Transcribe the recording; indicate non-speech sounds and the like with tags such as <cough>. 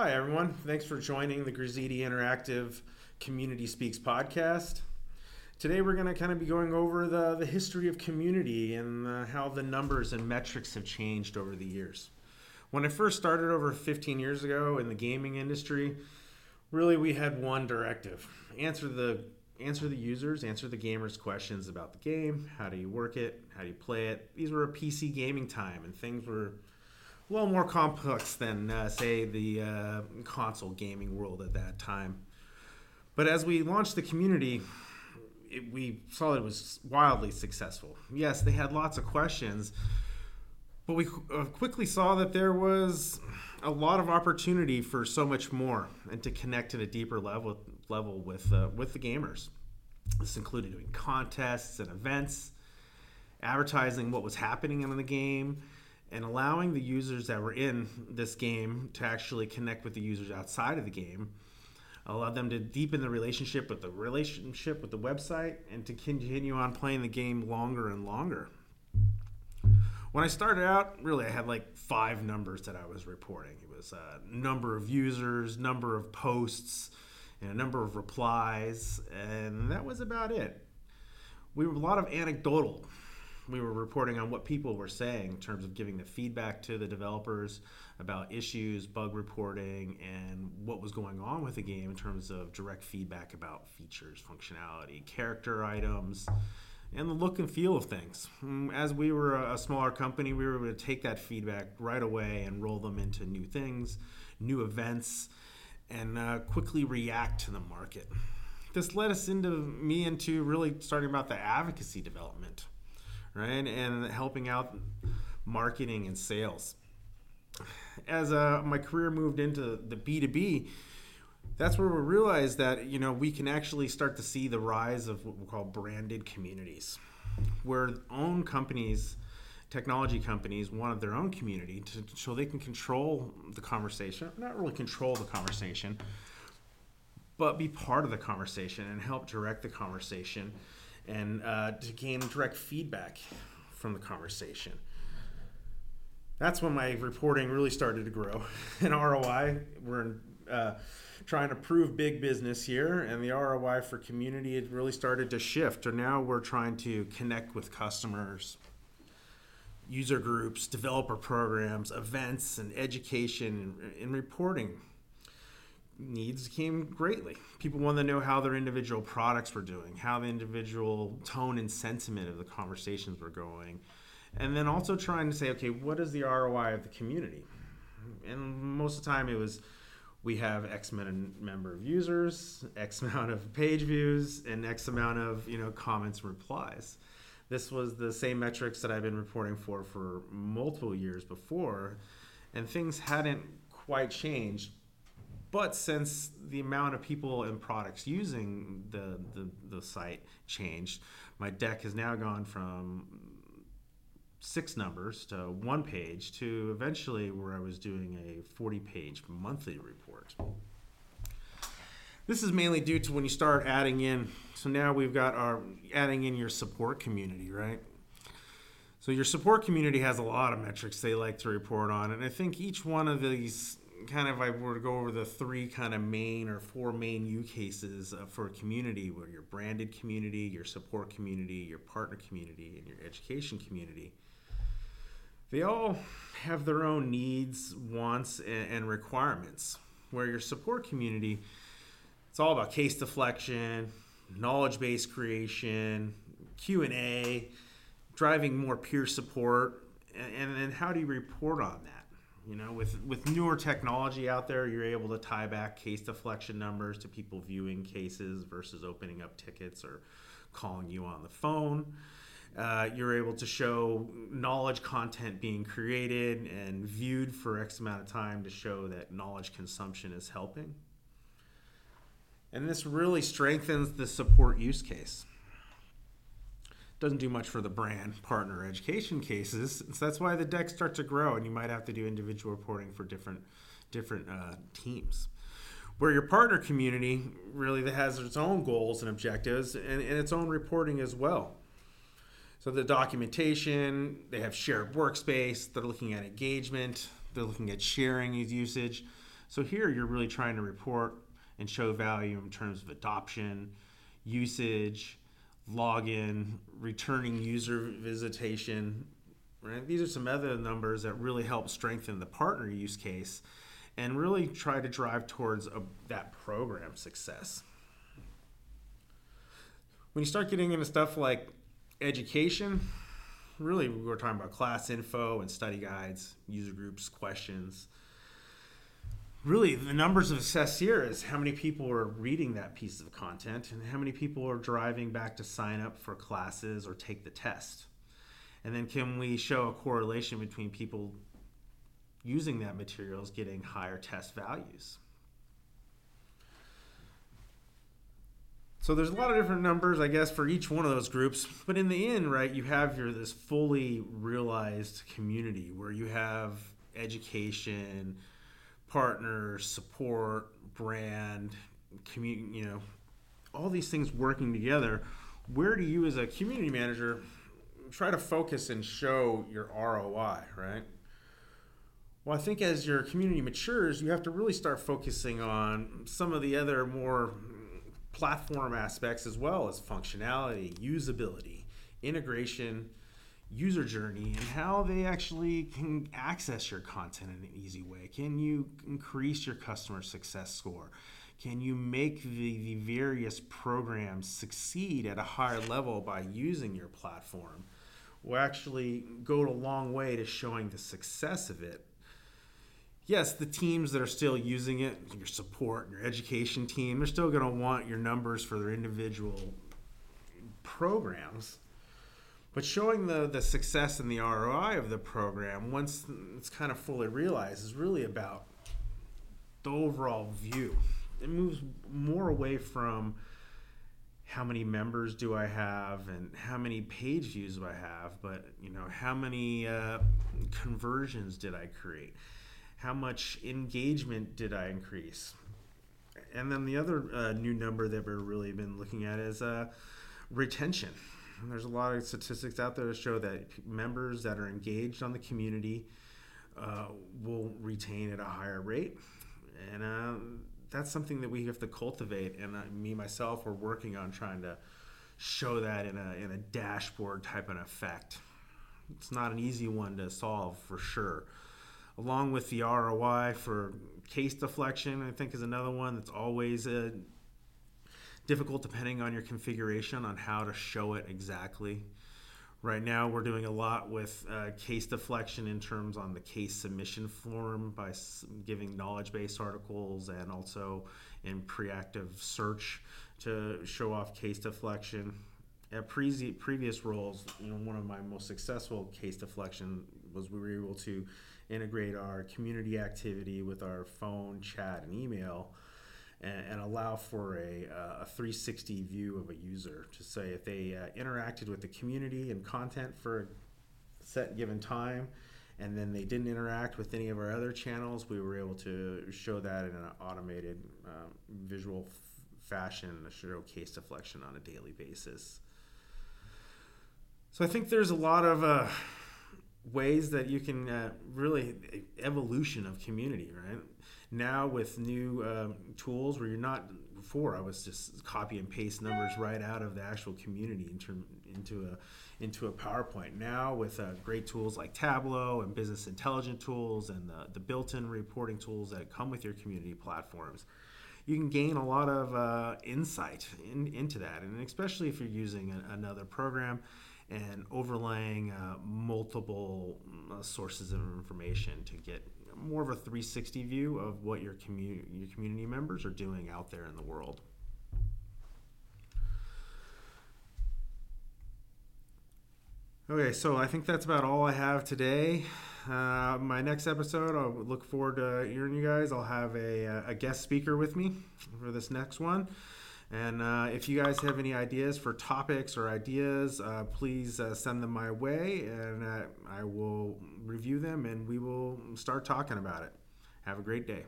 Hi, everyone. Thanks for joining the Grazitti Interactive Community Speaks podcast. Today, we're going to kind of be going over the, the history of community and uh, how the numbers and metrics have changed over the years. When I first started over 15 years ago in the gaming industry, really we had one directive answer the answer the users answer the gamers questions about the game how do you work it how do you play it these were a pc gaming time and things were a little more complex than uh, say the uh, console gaming world at that time but as we launched the community it, we saw that it was wildly successful yes they had lots of questions but we uh, quickly saw that there was a lot of opportunity for so much more and to connect at a deeper level level with uh, with the gamers. This included doing contests and events, advertising what was happening in the game, and allowing the users that were in this game to actually connect with the users outside of the game. allowed them to deepen the relationship with the relationship with the website and to continue on playing the game longer and longer. When I started out, really, I had like five numbers that I was reporting. It was a uh, number of users, number of posts, and a number of replies, and that was about it. We were a lot of anecdotal. We were reporting on what people were saying in terms of giving the feedback to the developers about issues, bug reporting, and what was going on with the game in terms of direct feedback about features, functionality, character items, and the look and feel of things. Mm, as we were a smaller company, we were able to take that feedback right away and roll them into new things, new events, and uh, quickly react to the market. This led us into me into really starting about the advocacy development, right, and helping out marketing and sales. As uh, my career moved into the B two B, that's where we realized that you know we can actually start to see the rise of what we call branded communities, where own companies technology companies wanted their own community to, so they can control the conversation, not really control the conversation, but be part of the conversation and help direct the conversation and uh, to gain direct feedback from the conversation. That's when my reporting really started to grow. <laughs> In ROI, we're uh, trying to prove big business here, and the ROI for community had really started to shift. Or now we're trying to connect with customers user groups, developer programs, events, and education and, reporting needs came greatly. People wanted to know how their individual products were doing, how the individual tone and sentiment of the conversations were going, and then also trying to say, okay, what is the ROI of the community? And most of the time it was we have X amount number of users, X <laughs> amount of page views, and X amount of you know comments and replies. This was the same metrics that I've been reporting for for multiple years before, and things hadn't quite changed. But since the amount of people and products using the, the, the site changed, my deck has now gone from six numbers to one page to eventually where I was doing a 40 page monthly report. This is mainly due to when you start adding in. So now we've got our adding in your support community, right? So your support community has a lot of metrics they like to report on, and I think each one of these kind of I were to go over the three kind of main or four main use cases uh, for a community, where your branded community, your support community, your partner community, and your education community. They all have their own needs, wants, and, and requirements. Where your support community it's all about case deflection, knowledge base creation, Q and A, driving more peer support, and then how do you report on that? You know, with with newer technology out there, you're able to tie back case deflection numbers to people viewing cases versus opening up tickets or calling you on the phone. Uh, you're able to show knowledge content being created and viewed for X amount of time to show that knowledge consumption is helping. And this really strengthens the support use case. Doesn't do much for the brand partner education cases. So that's why the decks start to grow, and you might have to do individual reporting for different different uh, teams. Where your partner community really has its own goals and objectives and, and its own reporting as well. So the documentation, they have shared workspace, they're looking at engagement, they're looking at sharing usage So here you're really trying to report and show value in terms of adoption, usage, login, returning user visitation. Right? These are some other numbers that really help strengthen the partner use case and really try to drive towards a, that program success. When you start getting into stuff like education, really we're talking about class info and study guides, user groups, questions. Really, the numbers of success here is how many people are reading that piece of content and how many people are driving back to sign up for classes or take the test. And then can we show a correlation between people using that material is getting higher test values. So there's a lot of different numbers, I guess, for each one of those groups. But in the end, right, you have your this fully realized community where you have education, partners, support, brand, community, you know, all these things working together. Where do you, as a community manager, try to focus and show your ROI, right? Well, I think as your community matures, you have to really start focusing on some of the other more platform aspects as well as functionality, usability, integration, user journey, and how they actually can access your content in an easy way. Can you increase your customer success score? Can you make the, the various programs succeed at a higher level by using your platform? Will actually go a long way to showing the success of it yes, the teams that are still using it, your support, your education team, they're still going to want your numbers for their individual programs. But showing the, the success and the ROI of the program once it's kind of fully realized is really about the overall view. It moves more away from how many members do I have and how many page views do I have, but you know how many uh, conversions did I create? how much engagement did I increase? And then the other uh, new number that we've really been looking at is uh, retention. There's a lot of statistics out there to show that members that are engaged on the community uh, will retain at a higher rate. And uh, that's something that we have to cultivate. And uh, me, myself, we're working on trying to show that in a, in a dashboard type of effect. It's not an easy one to solve for sure along with the ROI for case deflection, I think is another one that's always uh, difficult depending on your configuration on how to show it exactly. Right now, we're doing a lot with uh, case deflection in terms on the case submission form by giving knowledge base articles and also in preactive search to show off case deflection. At pre- previous roles, you know, one of my most successful case deflection was we were able to integrate our community activity with our phone, chat, and email, and, and allow for a, uh, a 360 view of a user to say if they uh, interacted with the community and content for a set given time and then they didn't interact with any of our other channels, we were able to show that in an automated um, visual f- fashion, to showcase deflection on a daily basis. So I think there's a lot of uh, ways that you can uh, really evolution of community right? Now with new um, tools where you're not before i was just copy and paste numbers right out of the actual community into, into a into a powerpoint. Now with uh, great tools like tableau and business intelligence tools and the, the built-in reporting tools that come with your community platforms you can gain a lot of uh, insight in, into that. And especially if you're using a, another program and overlaying uh, multiple uh, sources of information to get more of a 360 view of what your community your community members are doing out there in the world. Okay, so I think that's about all I have today. Uh, my next episode, I'll look forward to hearing you guys. I'll have a, a guest speaker with me for this next one. And uh, if you guys have any ideas for topics or ideas, uh, please uh, send them my way and uh, I will review them and we will start talking about it. Have a great day.